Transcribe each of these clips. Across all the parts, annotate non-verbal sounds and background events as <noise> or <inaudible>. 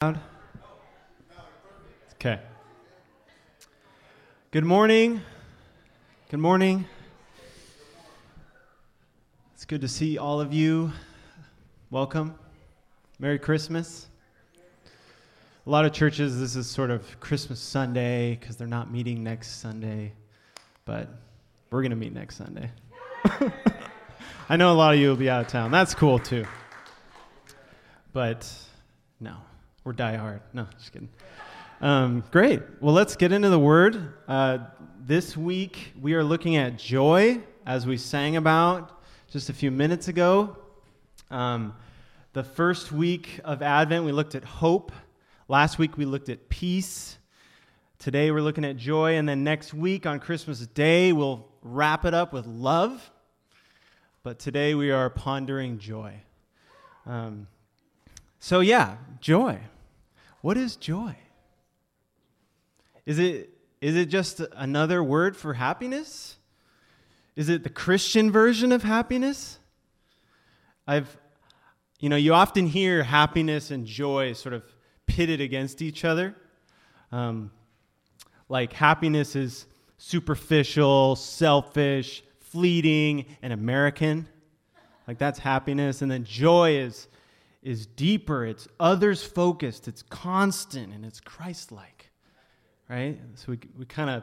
Okay. Good morning. Good morning. It's good to see all of you. Welcome. Merry Christmas. A lot of churches, this is sort of Christmas Sunday because they're not meeting next Sunday, but we're going to meet next Sunday. <laughs> I know a lot of you will be out of town. That's cool too. But no, we're die hard. No, just kidding. Um, great. Well, let's get into the word. Uh, this week we are looking at joy, as we sang about just a few minutes ago. Um, the first week of Advent, we looked at hope. Last week, we looked at peace. Today, we're looking at joy. And then next week, on Christmas Day, we'll wrap it up with love. But today, we are pondering joy. Um, so, yeah, joy. What is joy? Is it, is it just another word for happiness? Is it the Christian version of happiness? I've, you know, you often hear happiness and joy sort of pitted against each other. Um, like happiness is superficial, selfish, fleeting, and American. Like that's happiness. And then joy is is deeper, it's others focused, it's constant, and it's Christ like. Right? So we, we kind of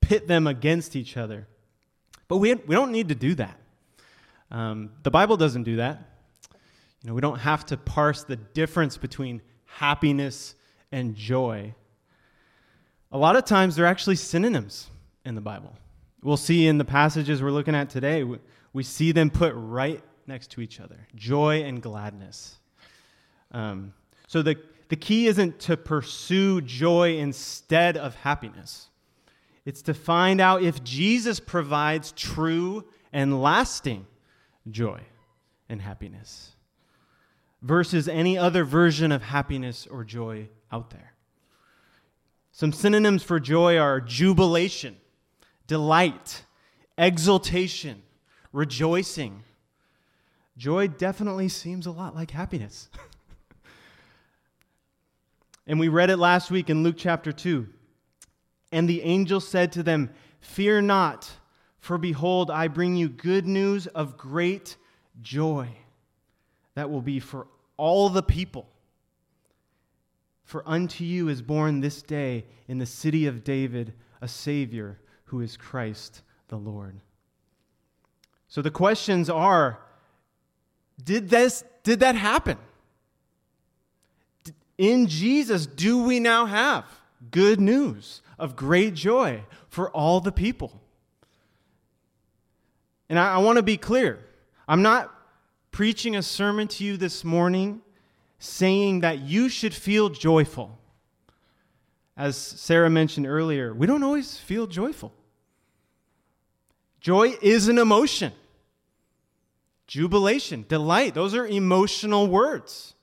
pit them against each other. But we, we don't need to do that. Um, the Bible doesn't do that. You know, we don't have to parse the difference between happiness and joy. A lot of times they're actually synonyms in the Bible. We'll see in the passages we're looking at today, we, we see them put right next to each other joy and gladness. Um, so the, the key isn't to pursue joy instead of happiness, it's to find out if Jesus provides true and lasting joy and happiness versus any other version of happiness or joy out there. Some synonyms for joy are jubilation, delight, exultation, rejoicing, Joy definitely seems a lot like happiness. <laughs> and we read it last week in Luke chapter 2. And the angel said to them, Fear not, for behold, I bring you good news of great joy that will be for all the people. For unto you is born this day in the city of David a Savior who is Christ the Lord. So the questions are did, this, did that happen? In Jesus, do we now have good news of great joy for all the people? And I, I want to be clear. I'm not preaching a sermon to you this morning saying that you should feel joyful. As Sarah mentioned earlier, we don't always feel joyful. Joy is an emotion jubilation, delight. Those are emotional words.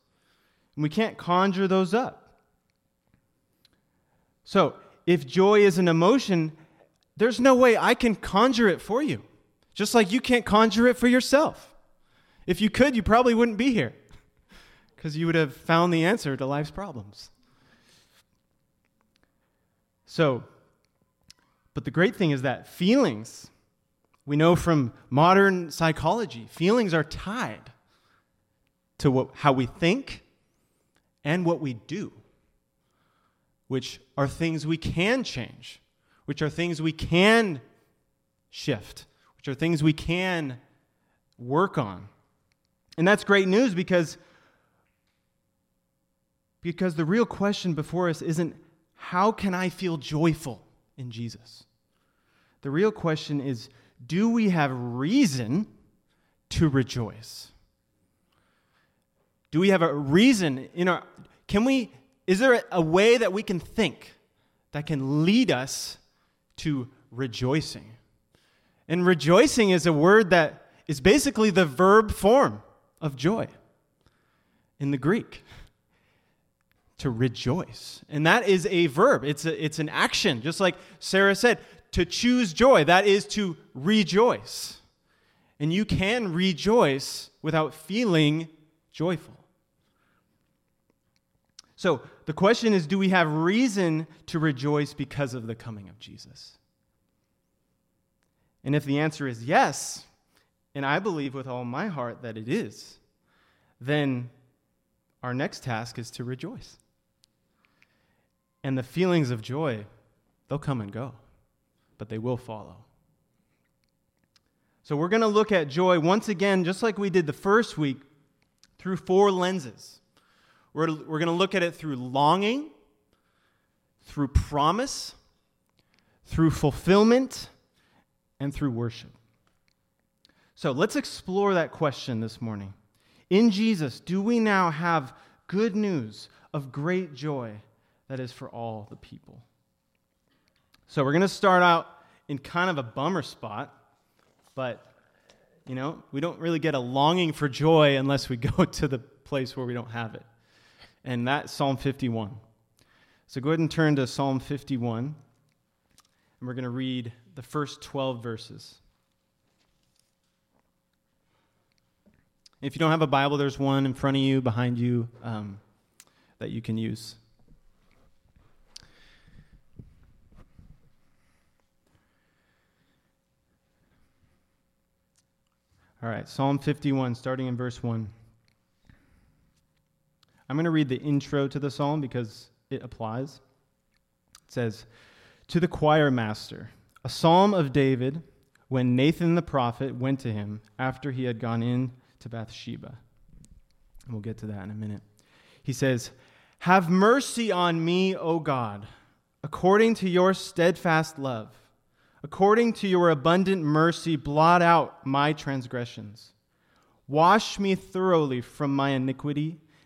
And we can't conjure those up. So, if joy is an emotion, there's no way I can conjure it for you, just like you can't conjure it for yourself. If you could, you probably wouldn't be here because you would have found the answer to life's problems. So, but the great thing is that feelings we know from modern psychology, feelings are tied to what, how we think and what we do, which are things we can change, which are things we can shift, which are things we can work on. And that's great news because, because the real question before us isn't how can I feel joyful in Jesus? The real question is do we have reason to rejoice? Do we have a reason in our can we is there a way that we can think that can lead us to rejoicing? And rejoicing is a word that is basically the verb form of joy in the Greek. To rejoice. And that is a verb. It's, a, it's an action. Just like Sarah said, to choose joy, that is to rejoice. And you can rejoice without feeling joyful. So the question is do we have reason to rejoice because of the coming of Jesus? And if the answer is yes, and I believe with all my heart that it is, then our next task is to rejoice. And the feelings of joy, they'll come and go, but they will follow. So we're going to look at joy once again, just like we did the first week, through four lenses. We're, we're going to look at it through longing, through promise, through fulfillment, and through worship. So let's explore that question this morning. In Jesus, do we now have good news of great joy that is for all the people? So we're going to start out in kind of a bummer spot, but you know, we don't really get a longing for joy unless we go <laughs> to the place where we don't have it. And that's Psalm 51. So go ahead and turn to Psalm 51, and we're going to read the first 12 verses. If you don't have a Bible, there's one in front of you, behind you, um, that you can use. All right, Psalm 51, starting in verse 1. I'm going to read the intro to the psalm because it applies. It says, To the choir master, a psalm of David when Nathan the prophet went to him after he had gone in to Bathsheba. And we'll get to that in a minute. He says, Have mercy on me, O God, according to your steadfast love. According to your abundant mercy, blot out my transgressions. Wash me thoroughly from my iniquity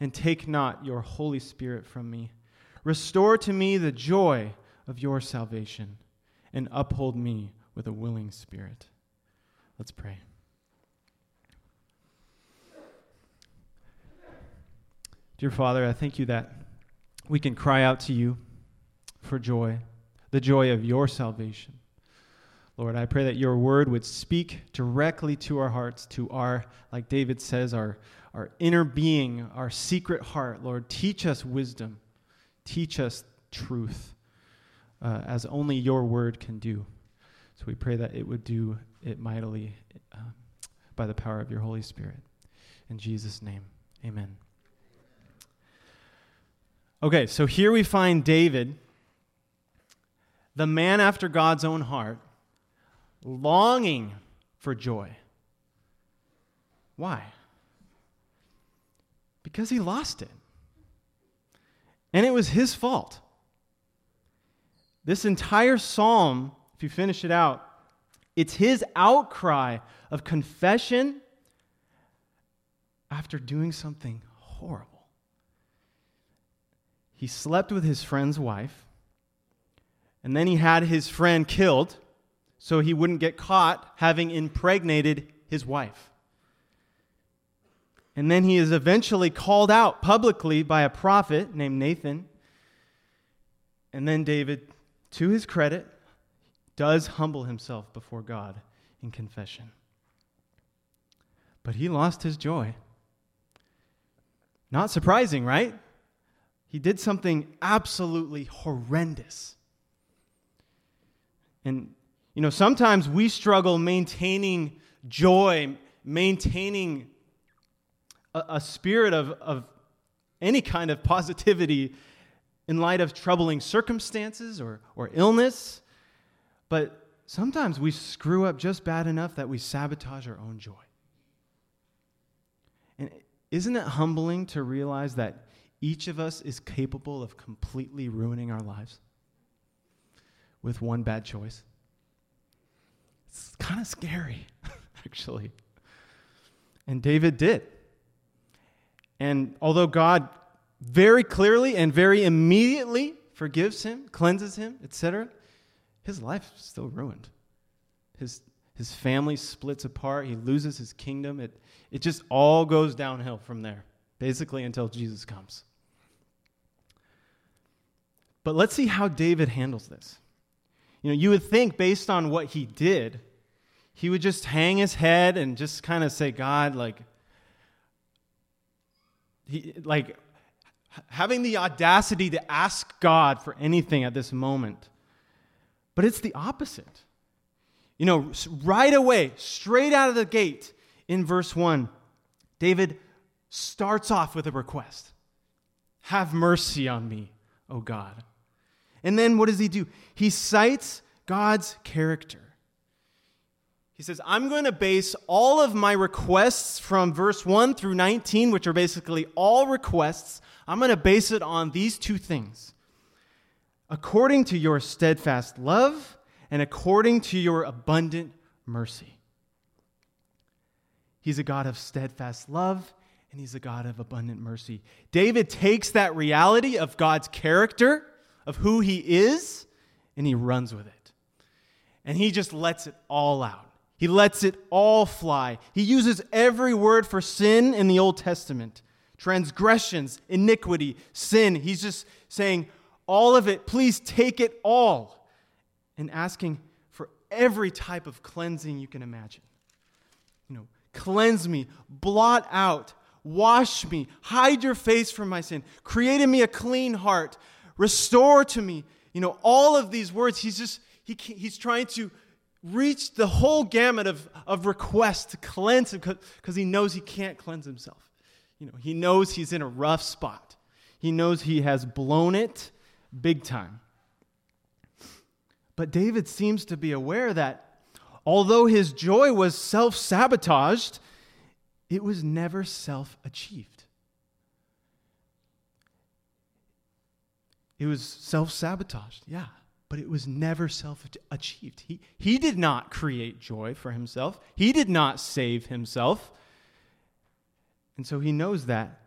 and take not your Holy Spirit from me. Restore to me the joy of your salvation, and uphold me with a willing spirit. Let's pray. Dear Father, I thank you that we can cry out to you for joy, the joy of your salvation. Lord, I pray that your word would speak directly to our hearts, to our, like David says, our, our inner being, our secret heart. Lord, teach us wisdom, teach us truth, uh, as only your word can do. So we pray that it would do it mightily uh, by the power of your Holy Spirit. In Jesus' name, amen. Okay, so here we find David, the man after God's own heart, longing for joy. Why? Because he lost it. And it was his fault. This entire psalm, if you finish it out, it's his outcry of confession after doing something horrible. He slept with his friend's wife, and then he had his friend killed so he wouldn't get caught having impregnated his wife. And then he is eventually called out publicly by a prophet named Nathan. And then David, to his credit, does humble himself before God in confession. But he lost his joy. Not surprising, right? He did something absolutely horrendous. And, you know, sometimes we struggle maintaining joy, maintaining a, a spirit of, of any kind of positivity in light of troubling circumstances or, or illness, but sometimes we screw up just bad enough that we sabotage our own joy. And isn't it humbling to realize that each of us is capable of completely ruining our lives with one bad choice? It's kind of scary, <laughs> actually. And David did. And although God very clearly and very immediately forgives him, cleanses him, etc., his life is still ruined. His, his family splits apart. He loses his kingdom. It, it just all goes downhill from there, basically until Jesus comes. But let's see how David handles this. You know, you would think based on what he did, he would just hang his head and just kind of say, God, like, he, like having the audacity to ask God for anything at this moment. But it's the opposite. You know, right away, straight out of the gate in verse 1, David starts off with a request Have mercy on me, O God. And then what does he do? He cites God's character. He says, I'm going to base all of my requests from verse 1 through 19, which are basically all requests, I'm going to base it on these two things. According to your steadfast love and according to your abundant mercy. He's a God of steadfast love and he's a God of abundant mercy. David takes that reality of God's character, of who he is, and he runs with it. And he just lets it all out. He lets it all fly. He uses every word for sin in the Old Testament transgressions, iniquity, sin. He's just saying, all of it, please take it all. And asking for every type of cleansing you can imagine. You know, cleanse me, blot out, wash me, hide your face from my sin, create in me a clean heart, restore to me. You know, all of these words, he's just, he, he's trying to reach the whole gamut of, of requests to cleanse him because he knows he can't cleanse himself. You know, he knows he's in a rough spot. He knows he has blown it big time. But David seems to be aware that although his joy was self sabotaged, it was never self achieved. It was self sabotaged, yeah but it was never self achieved. He, he did not create joy for himself, he did not save himself. And so he knows that.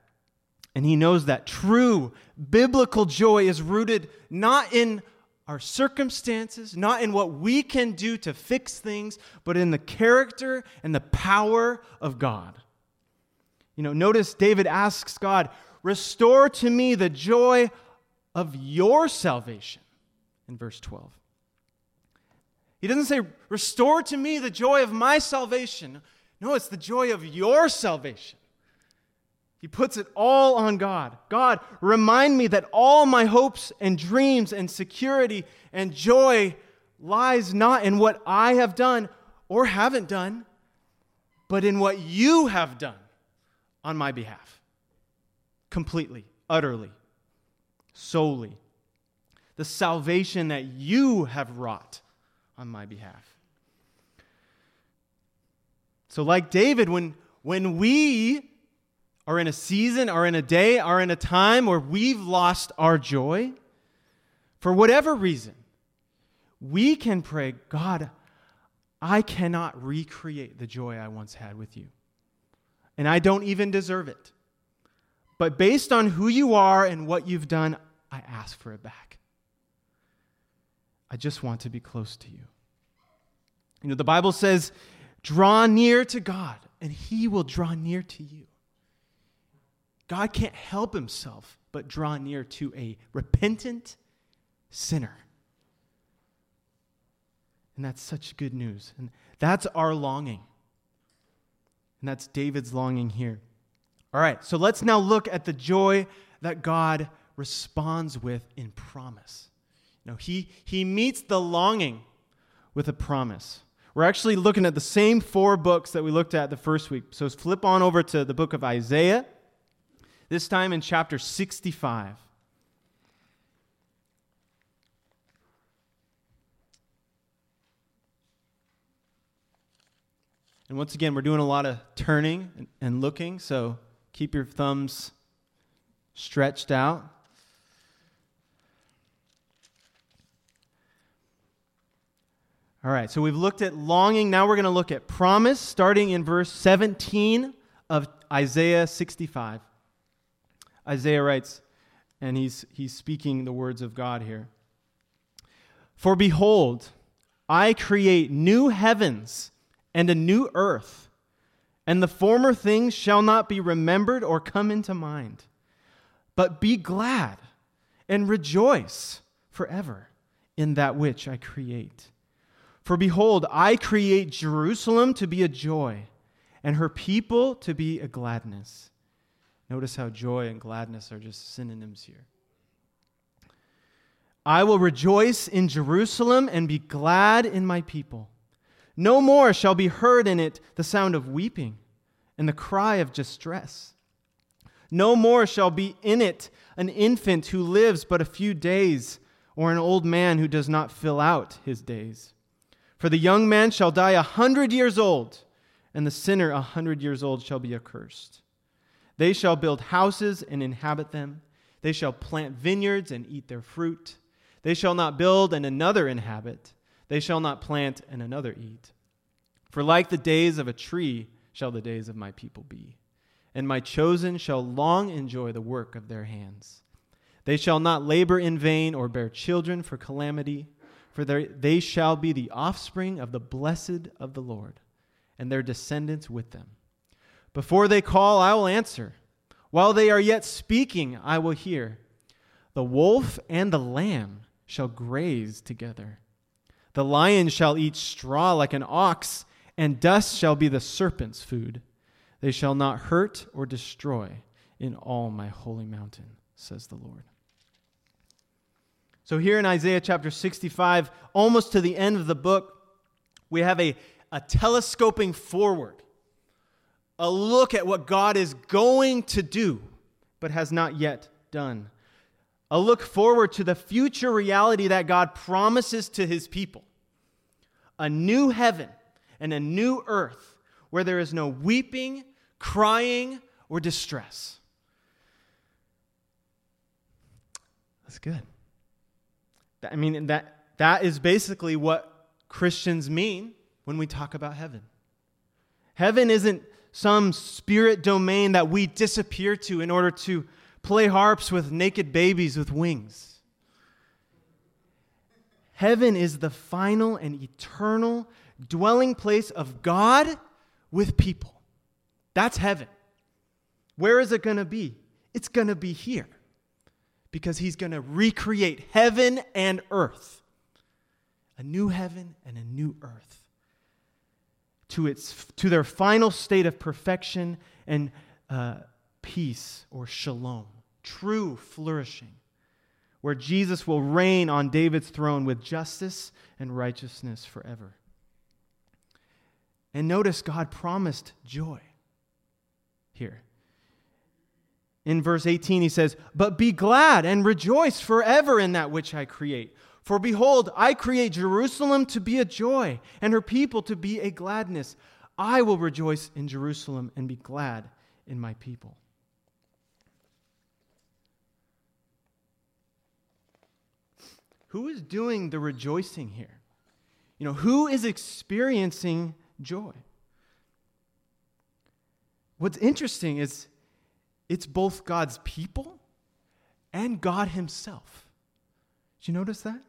And he knows that true biblical joy is rooted not in our circumstances, not in what we can do to fix things, but in the character and the power of God. You know, notice David asks God, Restore to me the joy of your salvation in verse 12. He doesn't say, Restore to me the joy of my salvation. No, it's the joy of your salvation. He puts it all on God. God, remind me that all my hopes and dreams and security and joy lies not in what I have done or haven't done, but in what you have done on my behalf. Completely, utterly, solely the salvation that you have wrought on my behalf. So, like David, when, when we are in a season, are in a day, are in a time where we've lost our joy, for whatever reason, we can pray, God, I cannot recreate the joy I once had with you. And I don't even deserve it. But based on who you are and what you've done, I ask for it back. I just want to be close to you. You know, the Bible says, draw near to God, and he will draw near to you. God can't help himself but draw near to a repentant sinner. And that's such good news. And that's our longing. And that's David's longing here. All right, so let's now look at the joy that God responds with in promise. No, he, he meets the longing with a promise. We're actually looking at the same four books that we looked at the first week. So flip on over to the book of Isaiah, this time in chapter 65. And once again, we're doing a lot of turning and looking, so keep your thumbs stretched out. All right, so we've looked at longing. Now we're going to look at promise, starting in verse 17 of Isaiah 65. Isaiah writes, and he's, he's speaking the words of God here. For behold, I create new heavens and a new earth, and the former things shall not be remembered or come into mind. But be glad and rejoice forever in that which I create. For behold, I create Jerusalem to be a joy, and her people to be a gladness. Notice how joy and gladness are just synonyms here. I will rejoice in Jerusalem and be glad in my people. No more shall be heard in it the sound of weeping and the cry of distress. No more shall be in it an infant who lives but a few days, or an old man who does not fill out his days. For the young man shall die a hundred years old, and the sinner a hundred years old shall be accursed. They shall build houses and inhabit them. They shall plant vineyards and eat their fruit. They shall not build and another inhabit. They shall not plant and another eat. For like the days of a tree shall the days of my people be, and my chosen shall long enjoy the work of their hands. They shall not labor in vain or bear children for calamity, for they shall be the offspring of the blessed of the Lord, and their descendants with them. Before they call, I will answer. While they are yet speaking, I will hear. The wolf and the lamb shall graze together. The lion shall eat straw like an ox, and dust shall be the serpent's food. They shall not hurt or destroy in all my holy mountain, says the Lord. So, here in Isaiah chapter 65, almost to the end of the book, we have a, a telescoping forward, a look at what God is going to do, but has not yet done a look forward to the future reality that God promises to his people a new heaven and a new earth where there is no weeping, crying, or distress. That's good. I mean, that, that is basically what Christians mean when we talk about heaven. Heaven isn't some spirit domain that we disappear to in order to play harps with naked babies with wings. Heaven is the final and eternal dwelling place of God with people. That's heaven. Where is it going to be? It's going to be here because he's going to recreate heaven and earth. A new heaven and a new earth. To, its, to their final state of perfection and uh, peace or shalom true flourishing, where Jesus will reign on David's throne with justice and righteousness forever. And notice God promised joy here. In verse 18, he says, But be glad and rejoice forever in that which I create. For behold, I create Jerusalem to be a joy, and her people to be a gladness. I will rejoice in Jerusalem and be glad in my people. who is doing the rejoicing here? You know, who is experiencing joy? What's interesting is it's both God's people and God Himself. Did you notice that?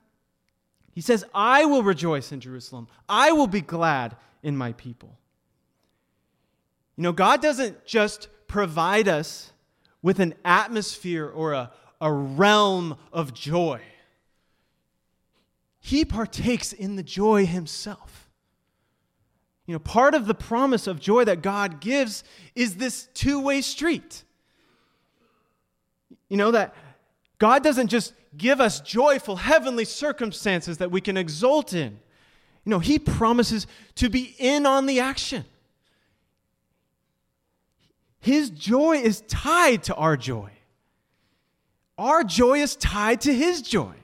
He says, I will rejoice in Jerusalem. I will be glad in my people. You know, God doesn't just provide us with an atmosphere or a, a realm of joy he partakes in the joy himself. You know, part of the promise of joy that God gives is this two way street. You know, that God doesn't just give us joyful heavenly circumstances that we can exult in. You know, He promises to be in on the action. His joy is tied to our joy. Our joy is tied to His joy.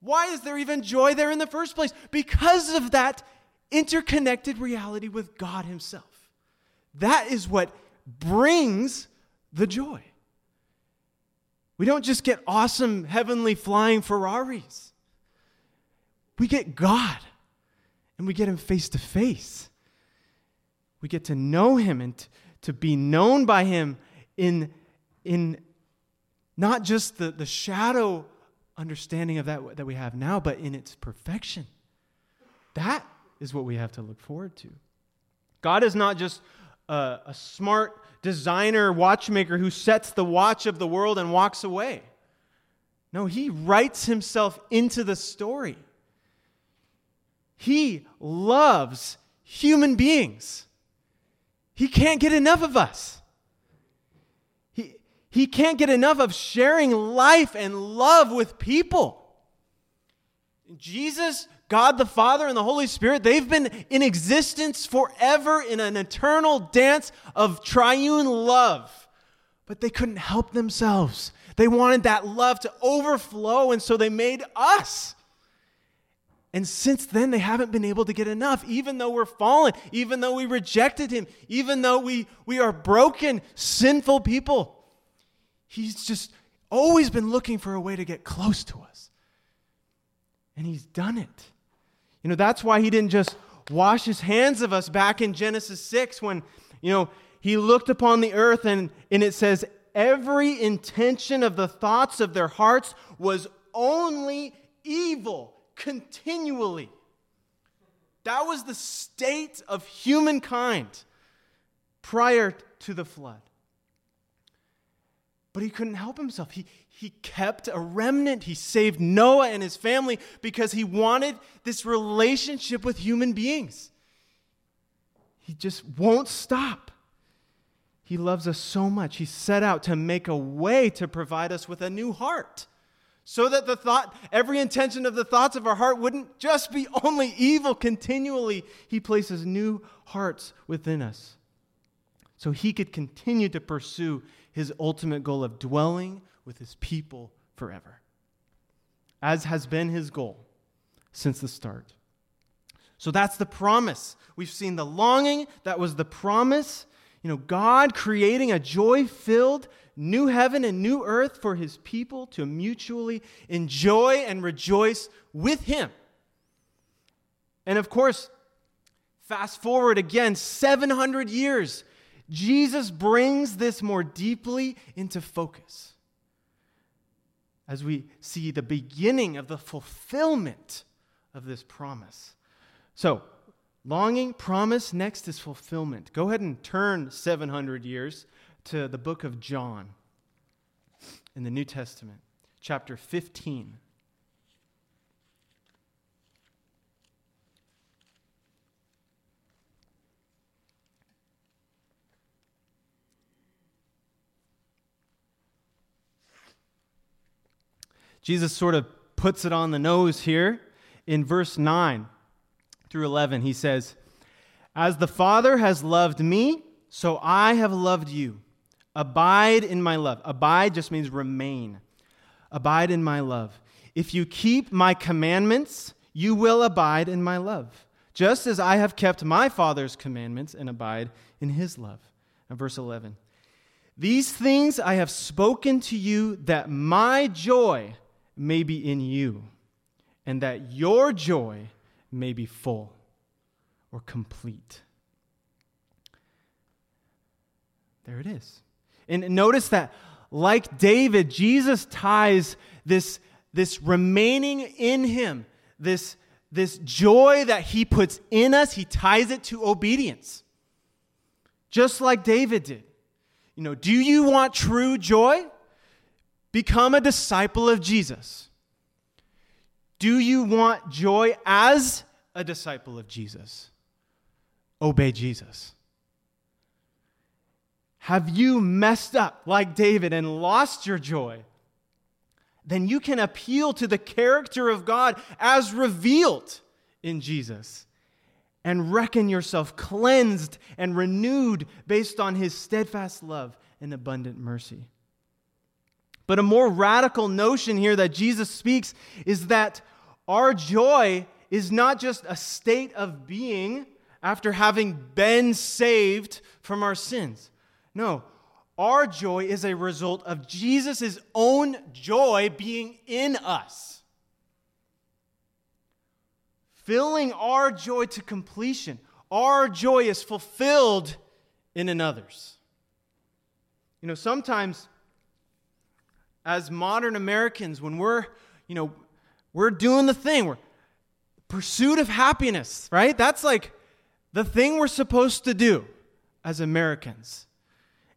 Why is there even joy there in the first place? Because of that interconnected reality with God Himself. That is what brings the joy. We don't just get awesome heavenly flying Ferraris. We get God and we get Him face to face. We get to know Him and t- to be known by Him in, in not just the, the shadow understanding of that that we have now, but in its perfection. That is what we have to look forward to. God is not just a, a smart designer watchmaker who sets the watch of the world and walks away. No, he writes himself into the story. He loves human beings. He can't get enough of us. He, he can't get enough of sharing life and love with people. Jesus, God the Father, and the Holy Spirit, they've been in existence forever in an eternal dance of triune love. But they couldn't help themselves. They wanted that love to overflow, and so they made us. And since then, they haven't been able to get enough, even though we're fallen, even though we rejected Him, even though we, we are broken, sinful people. He's just always been looking for a way to get close to us. And He's done it. You know, that's why He didn't just wash His hands of us back in Genesis 6 when, you know, He looked upon the earth and, and it says, every intention of the thoughts of their hearts was only evil continually. That was the state of humankind prior to the flood. But he couldn't help himself. He, he kept a remnant. He saved Noah and his family because he wanted this relationship with human beings. He just won't stop. He loves us so much. He set out to make a way to provide us with a new heart so that the thought, every intention of the thoughts of our heart wouldn't just be only evil continually. He places new hearts within us. So he could continue to pursue his ultimate goal of dwelling with his people forever, as has been his goal since the start. So that's the promise. We've seen the longing, that was the promise. You know, God creating a joy filled new heaven and new earth for his people to mutually enjoy and rejoice with him. And of course, fast forward again 700 years, Jesus brings this more deeply into focus as we see the beginning of the fulfillment of this promise. So, longing, promise, next is fulfillment. Go ahead and turn 700 years to the book of John in the New Testament, chapter 15. Jesus sort of puts it on the nose here in verse 9 through 11. He says, As the Father has loved me, so I have loved you. Abide in my love. Abide just means remain. Abide in my love. If you keep my commandments, you will abide in my love, just as I have kept my Father's commandments and abide in his love. And verse 11 These things I have spoken to you that my joy may be in you, and that your joy may be full or complete. There it is. And notice that, like David, Jesus ties this, this remaining in him, this, this joy that he puts in us, he ties it to obedience. Just like David did. You know, do you want true joy? Become a disciple of Jesus. Do you want joy as a disciple of Jesus? Obey Jesus. Have you messed up like David and lost your joy? Then you can appeal to the character of God as revealed in Jesus and reckon yourself cleansed and renewed based on his steadfast love and abundant mercy. But a more radical notion here that Jesus speaks is that our joy is not just a state of being after having been saved from our sins. No, our joy is a result of Jesus' own joy being in us, filling our joy to completion. Our joy is fulfilled in another's. You know, sometimes as modern Americans, when we're, you know, we're doing the thing, we're pursuit of happiness, right? That's like the thing we're supposed to do as Americans.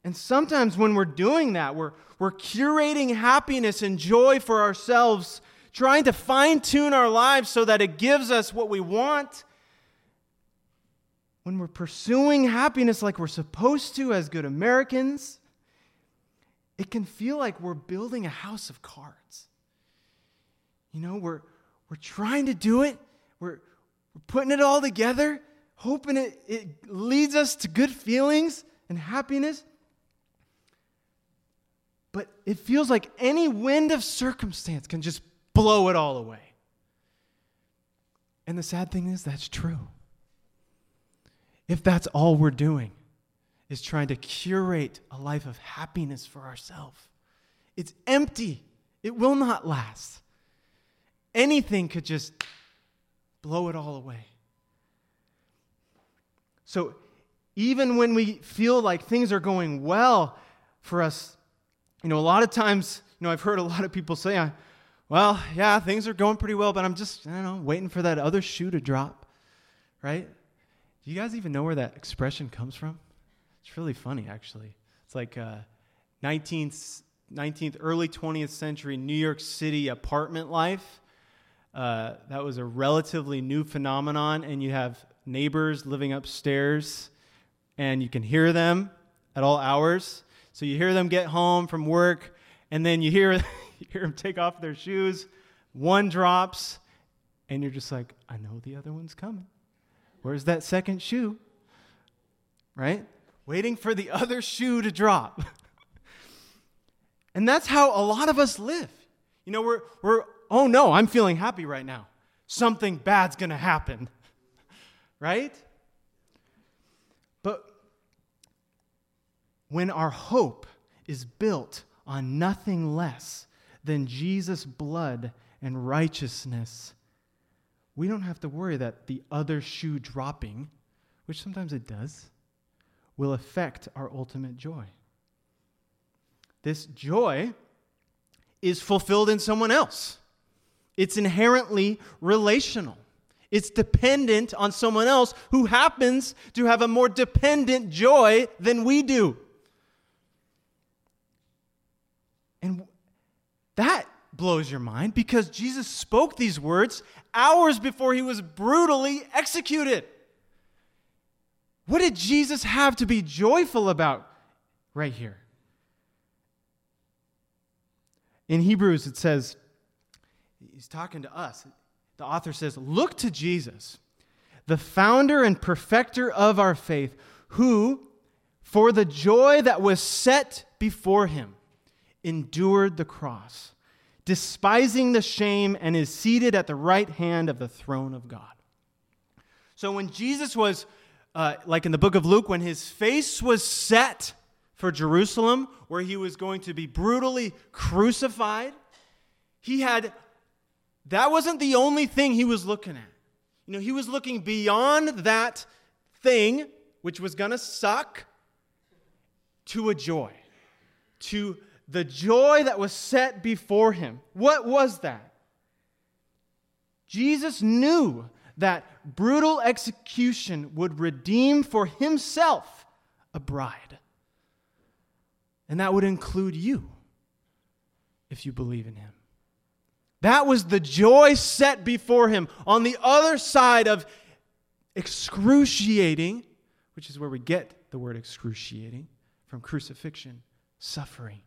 And sometimes when we're doing that, we're, we're curating happiness and joy for ourselves, trying to fine tune our lives so that it gives us what we want. When we're pursuing happiness like we're supposed to as good Americans, it can feel like we're building a house of cards. You know, we're, we're trying to do it, we're, we're putting it all together, hoping it, it leads us to good feelings and happiness. But it feels like any wind of circumstance can just blow it all away. And the sad thing is, that's true. If that's all we're doing, is trying to curate a life of happiness for ourselves, it's empty. It will not last. Anything could just blow it all away. So, even when we feel like things are going well for us you know, a lot of times, you know, I've heard a lot of people say, well, yeah, things are going pretty well, but I'm just, I don't know, waiting for that other shoe to drop, right? Do you guys even know where that expression comes from? It's really funny, actually. It's like uh, 19th, 19th, early 20th century New York City apartment life. Uh, that was a relatively new phenomenon, and you have neighbors living upstairs, and you can hear them at all hours. So you hear them get home from work, and then you hear, <laughs> you hear them take off their shoes. One drops, and you're just like, I know the other one's coming. Where's that second shoe? Right? Waiting for the other shoe to drop. <laughs> and that's how a lot of us live. You know, we're, we're, oh no, I'm feeling happy right now. Something bad's going to happen. <laughs> right? But when our hope is built on nothing less than Jesus' blood and righteousness, we don't have to worry that the other shoe dropping, which sometimes it does, will affect our ultimate joy. This joy is fulfilled in someone else. It's inherently relational. It's dependent on someone else who happens to have a more dependent joy than we do. And that blows your mind because Jesus spoke these words hours before he was brutally executed. What did Jesus have to be joyful about right here? In Hebrews, it says, he's talking to us. The author says, Look to Jesus, the founder and perfecter of our faith, who, for the joy that was set before him, endured the cross, despising the shame, and is seated at the right hand of the throne of God. So when Jesus was, uh, like in the book of Luke, when his face was set for Jerusalem, where he was going to be brutally crucified, he had, that wasn't the only thing he was looking at. You know, he was looking beyond that thing, which was going to suck, to a joy, to the joy that was set before him. What was that? Jesus knew that brutal execution would redeem for himself a bride. And that would include you if you believe in him. That was the joy set before him on the other side of excruciating, which is where we get the word excruciating from crucifixion, suffering.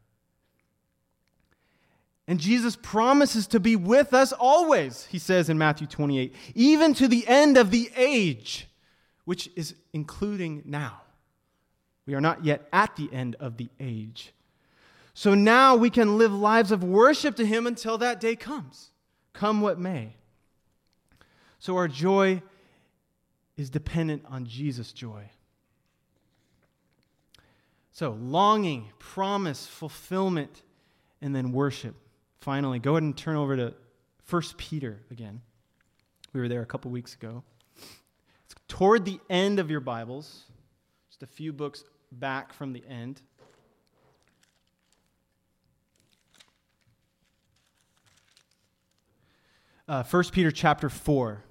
And Jesus promises to be with us always, he says in Matthew 28, even to the end of the age, which is including now. We are not yet at the end of the age. So now we can live lives of worship to him until that day comes, come what may. So our joy is dependent on Jesus' joy. So, longing, promise, fulfillment, and then worship. Finally, go ahead and turn over to 1 Peter again. We were there a couple weeks ago. It's toward the end of your Bibles, just a few books back from the end. Uh, 1 Peter chapter 4,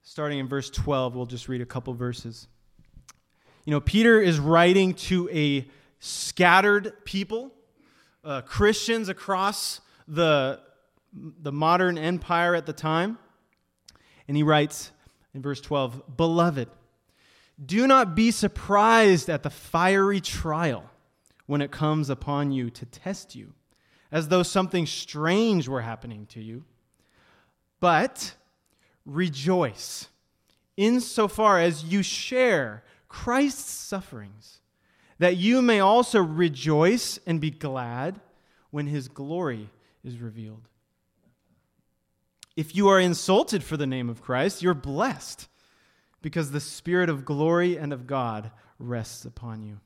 starting in verse 12, we'll just read a couple verses. You know, Peter is writing to a scattered people, uh, Christians across the, the Roman empire at the time. And he writes in verse 12 Beloved, do not be surprised at the fiery trial when it comes upon you to test you, as though something strange were happening to you. But rejoice insofar as you share Christ's sufferings, that you may also rejoice and be glad when his glory is revealed. If you are insulted for the name of Christ, you're blessed because the Spirit of glory and of God rests upon you.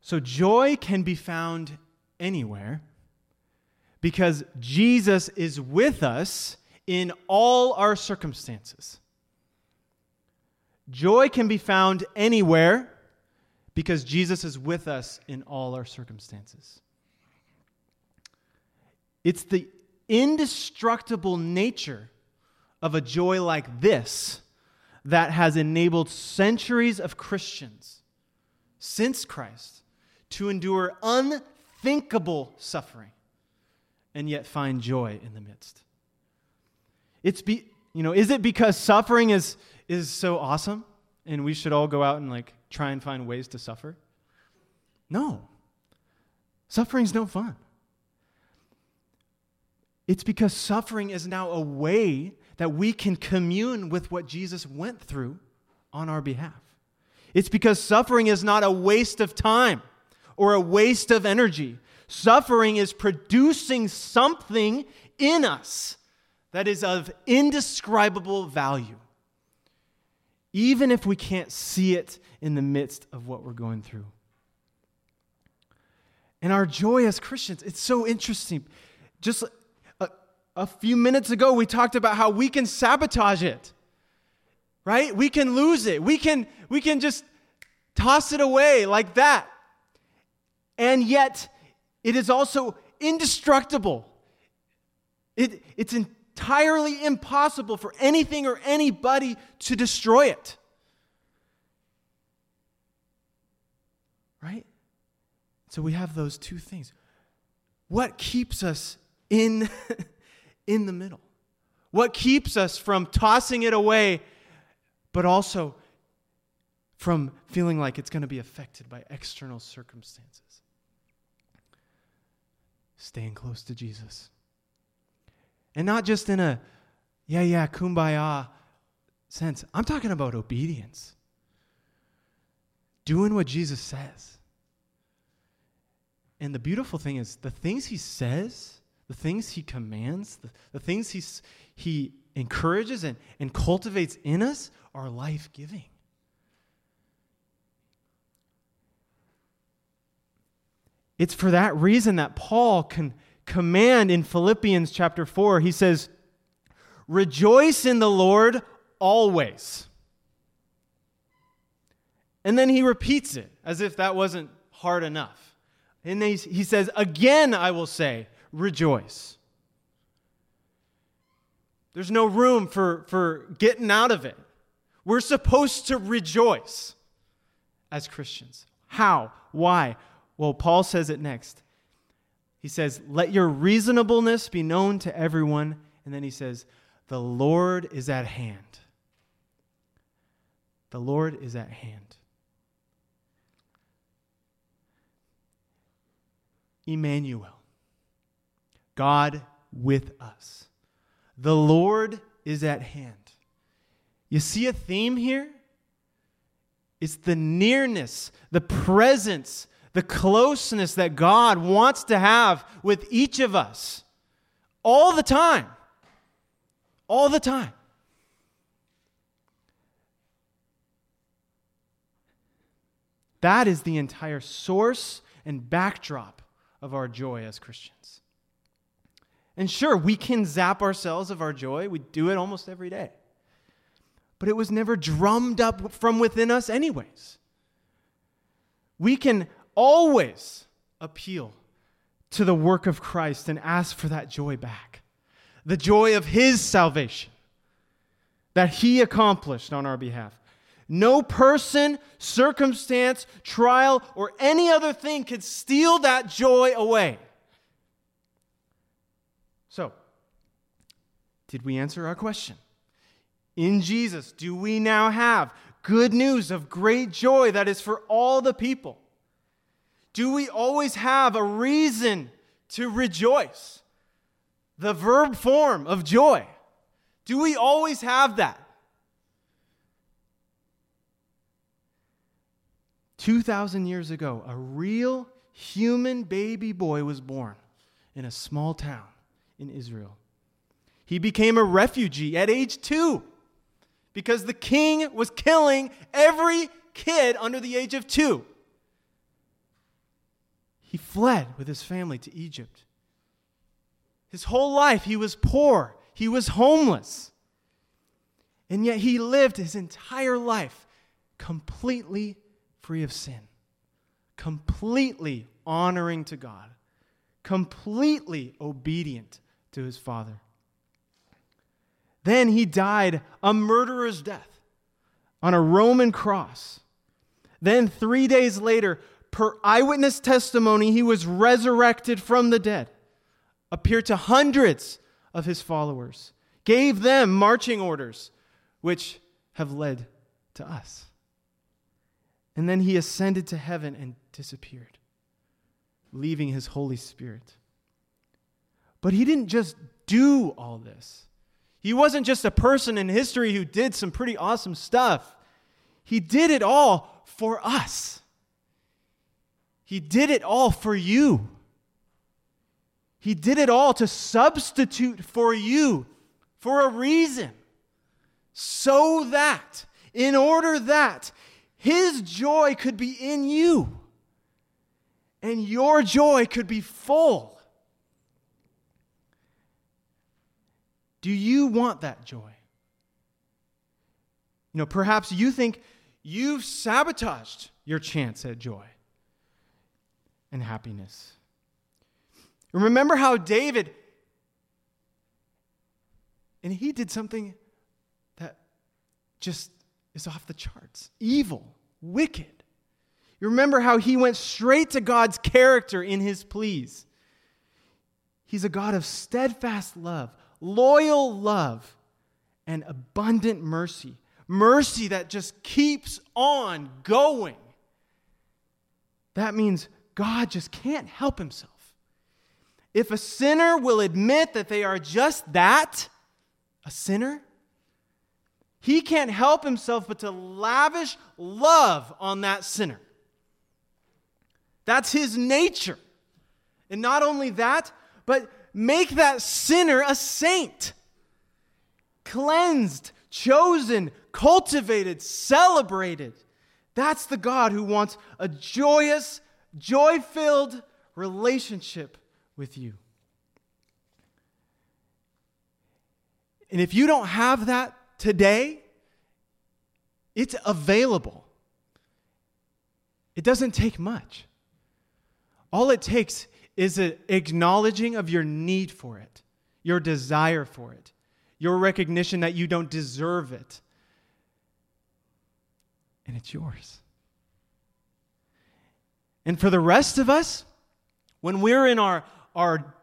So, joy can be found anywhere because Jesus is with us in all our circumstances. Joy can be found anywhere because Jesus is with us in all our circumstances. It's the indestructible nature of a joy like this that has enabled centuries of Christians since Christ to endure unthinkable suffering and yet find joy in the midst. It's be, you know, is it because suffering is is so awesome and we should all go out and like try and find ways to suffer? No. Suffering's no fun. It's because suffering is now a way that we can commune with what Jesus went through on our behalf. It's because suffering is not a waste of time or a waste of energy. Suffering is producing something in us that is of indescribable value, even if we can't see it in the midst of what we're going through. And our joy as Christians, it's so interesting. Just a, a few minutes ago, we talked about how we can sabotage it, right? We can lose it. We can, we can just toss it away like that. And yet, it is also indestructible. It, it's in, entirely impossible for anything or anybody to destroy it. Right? So we have those two things. What keeps us in, <laughs> in the middle? What keeps us from tossing it away, but also from feeling like it's going to be affected by external circumstances? Staying close to Jesus. And not just in a, yeah, yeah, kumbaya sense. I'm talking about obedience. Doing what Jesus says. And the beautiful thing is, the things he says, the things he commands, the, the things he's, he encourages and, and cultivates in us are life giving. It's for that reason that Paul can command in Philippians chapter 4. He says, Rejoice in the Lord always. And then he repeats it as if that wasn't hard enough. And he, he says, Again, I will say, rejoice. There's no room for, for getting out of it. We're supposed to rejoice as Christians. How? Why? Well, Paul says it next. He says, Let your reasonableness be known to everyone. And then he says, The Lord is at hand. The Lord is at hand. Emmanuel, God with us. The Lord is at hand. You see a theme here? It's the nearness, the presence, the closeness that God wants to have with each of us all the time. All the time. That is the entire source and backdrop of our joy as Christians. And sure, we can zap ourselves of our joy. We do it almost every day. But it was never drummed up from within us, anyways. We can always appeal to the work of Christ and ask for that joy back the joy of His salvation that He accomplished on our behalf. No person, circumstance, trial, or any other thing could steal that joy away. So, did we answer our question? In Jesus, do we now have good news of great joy that is for all the people? Do we always have a reason to rejoice? The verb form of joy. Do we always have that? 2,000 years ago, a real human baby boy was born in a small town in Israel. He became a refugee at age two because the king was killing every kid under the age of two. He fled with his family to Egypt. His whole life, he was poor, he was homeless. And yet, he lived his entire life completely free of sin, completely honoring to God, completely obedient to his Father. Then he died a murderer's death on a Roman cross. Then, three days later, per eyewitness testimony, he was resurrected from the dead, appeared to hundreds of his followers, gave them marching orders, which have led to us. And then he ascended to heaven and disappeared, leaving his Holy Spirit. But he didn't just do all this. He wasn't just a person in history who did some pretty awesome stuff. He did it all for us. He did it all for you. He did it all to substitute for you for a reason. So that, in order that his joy could be in you, and your joy could be full. Do you want that joy? You know, perhaps you think you've sabotaged your chance at joy and happiness. Remember how David, and he did something that just is off the charts evil, wicked. You remember how he went straight to God's character in his pleas. He's a God of steadfast love, loyal love, and abundant mercy. Mercy that just keeps on going. That means God just can't help himself. If a sinner will admit that they are just that, a sinner, he can't help himself but to lavish love on that sinner. That's his nature. And not only that, but make that sinner a saint. Cleansed, chosen, cultivated, celebrated. That's the God who wants a joyous, joy filled relationship with you. And if you don't have that today, it's available. It doesn't take much. All it takes is an acknowledging of your need for it, your desire for it, your recognition that you don't deserve it. And it's yours. And for the rest of us, when we're in our, our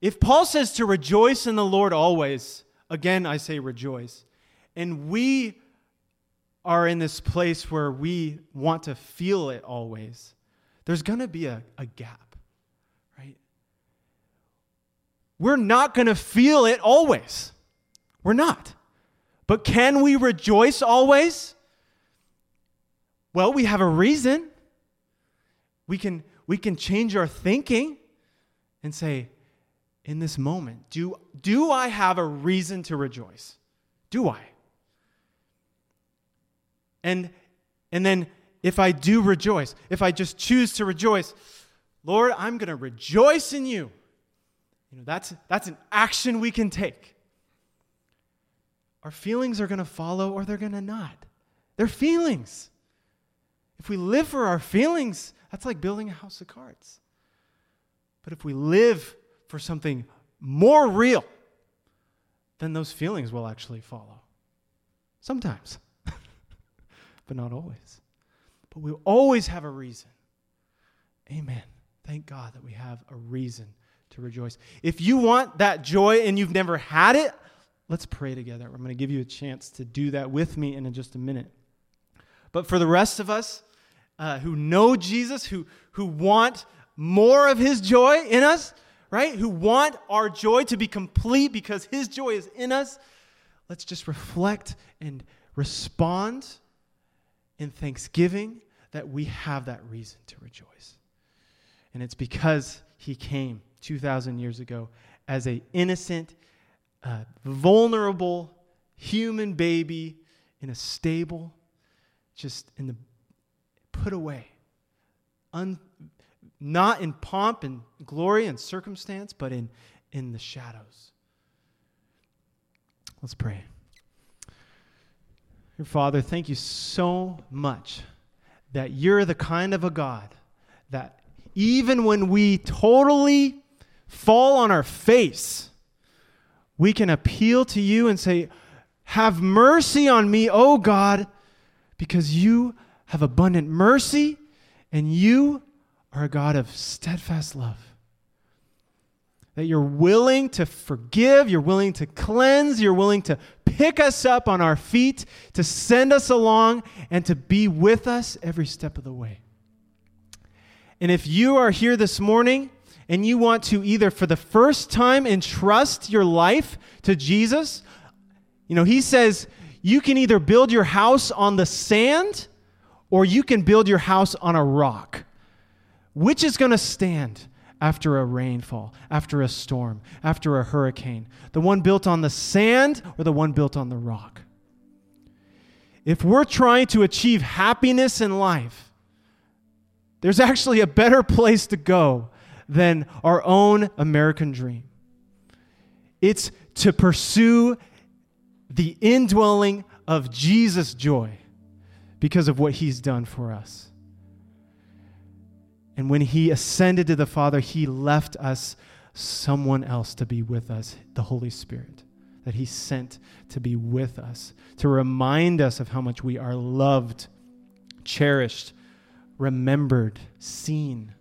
if Paul says to rejoice in the Lord always, again I say rejoice. And we are in this place where we want to feel it always. There's going to be a, a gap, right? We're not going to feel it always. We're not. But can we rejoice always? Well, we have a reason. We can, we can change our thinking and say, in this moment? Do, do I have a reason to rejoice? Do I? And, and then if I do rejoice, if I just choose to rejoice, Lord, I'm going to rejoice in you. You know, that's, that's an action we can take. Our feelings are going to follow or they're going to not. They're feelings. If we live for our feelings, that's like building a house of cards. But if we live for something more real, then those feelings will actually follow. Sometimes, <laughs> but not always. But we always have a reason. Amen. Thank God that we have a reason to rejoice. If you want that joy and you've never had it, let's pray together. I'm going to give you a chance to do that with me in just a minute. But for the rest of us uh, who know Jesus, who, who want more of his joy in us, right? Who want our joy to be complete because his joy is in us, let's just reflect and respond in thanksgiving that we have that reason to rejoice. And it's because he came 2,000 years ago as a innocent, uh, vulnerable human baby in a stable, just in the put away, un, not in pomp and glory and circumstance, but in, in the shadows. Let's pray. Your Father, thank you so much that you're the kind of a God that even when we totally fall on our face, we can appeal to you and say, Have mercy on me, O God, because you have abundant mercy and you are a God of steadfast love. That you're willing to forgive, you're willing to cleanse, you're willing to pick us up on our feet, to send us along, and to be with us every step of the way. And if you are here this morning and you want to either for the first time entrust your life to Jesus, you know, he says you can either build your house on the sand or you can build your house on a rock. Which is going to stand after a rainfall, after a storm, after a hurricane? The one built on the sand or the one built on the rock? If we're trying to achieve happiness in life, there's actually a better place to go than our own American dream. It's to pursue the indwelling of Jesus' joy because of what he's done for us. And when he ascended to the Father, he left us someone else to be with us, the Holy Spirit, that he sent to be with us, to remind us of how much we are loved, cherished, remembered, seen.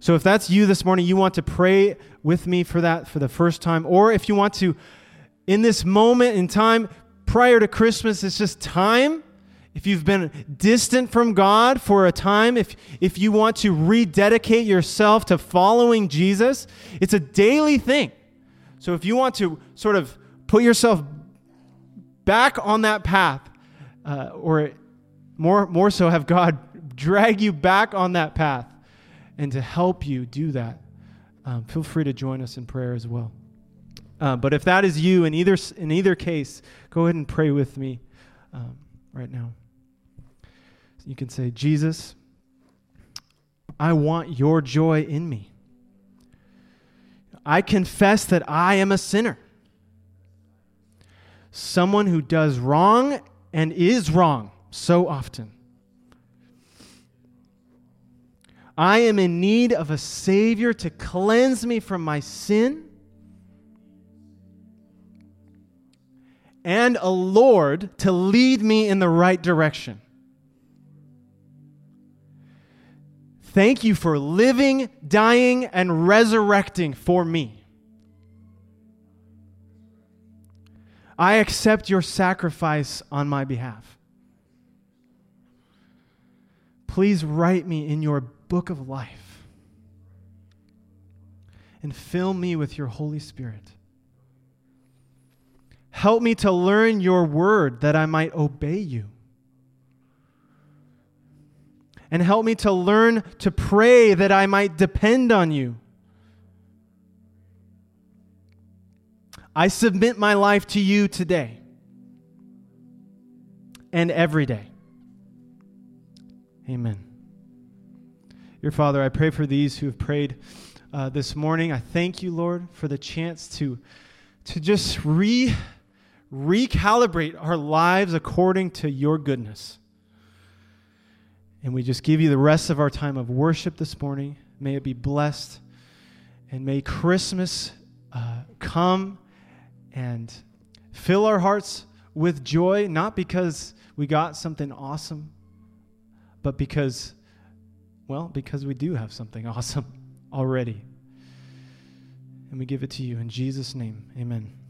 So if that's you this morning, you want to pray with me for that for the first time, or if you want to, in this moment in time prior to Christmas, it's just time if you've been distant from God for a time, if, if you want to rededicate yourself to following Jesus, it's a daily thing. So if you want to sort of put yourself back on that path, uh, or more, more so have God <laughs> drag you back on that path, and to help you do that, um, feel free to join us in prayer as well. Uh, but if that is you, in either, in either case, go ahead and pray with me um, right now. You can say, Jesus, I want your joy in me. I confess that I am a sinner, someone who does wrong and is wrong so often. I am in need of a Savior to cleanse me from my sin and a Lord to lead me in the right direction. Thank you for living, dying, and resurrecting for me. I accept your sacrifice on my behalf. Please write me in your book of life and fill me with your Holy Spirit. Help me to learn your word that I might obey you and help me to learn to pray that I might depend on you. I submit my life to you today and every day. Amen. Your Father, I pray for these who have prayed uh, this morning. I thank you, Lord, for the chance to, to just re, recalibrate our lives according to your goodness. And we just give you the rest of our time of worship this morning. May it be blessed. And may Christmas uh, come and fill our hearts with joy, not because we got something awesome, but because, well, because we do have something <laughs> awesome already. And we give it to you in Jesus' name. Amen.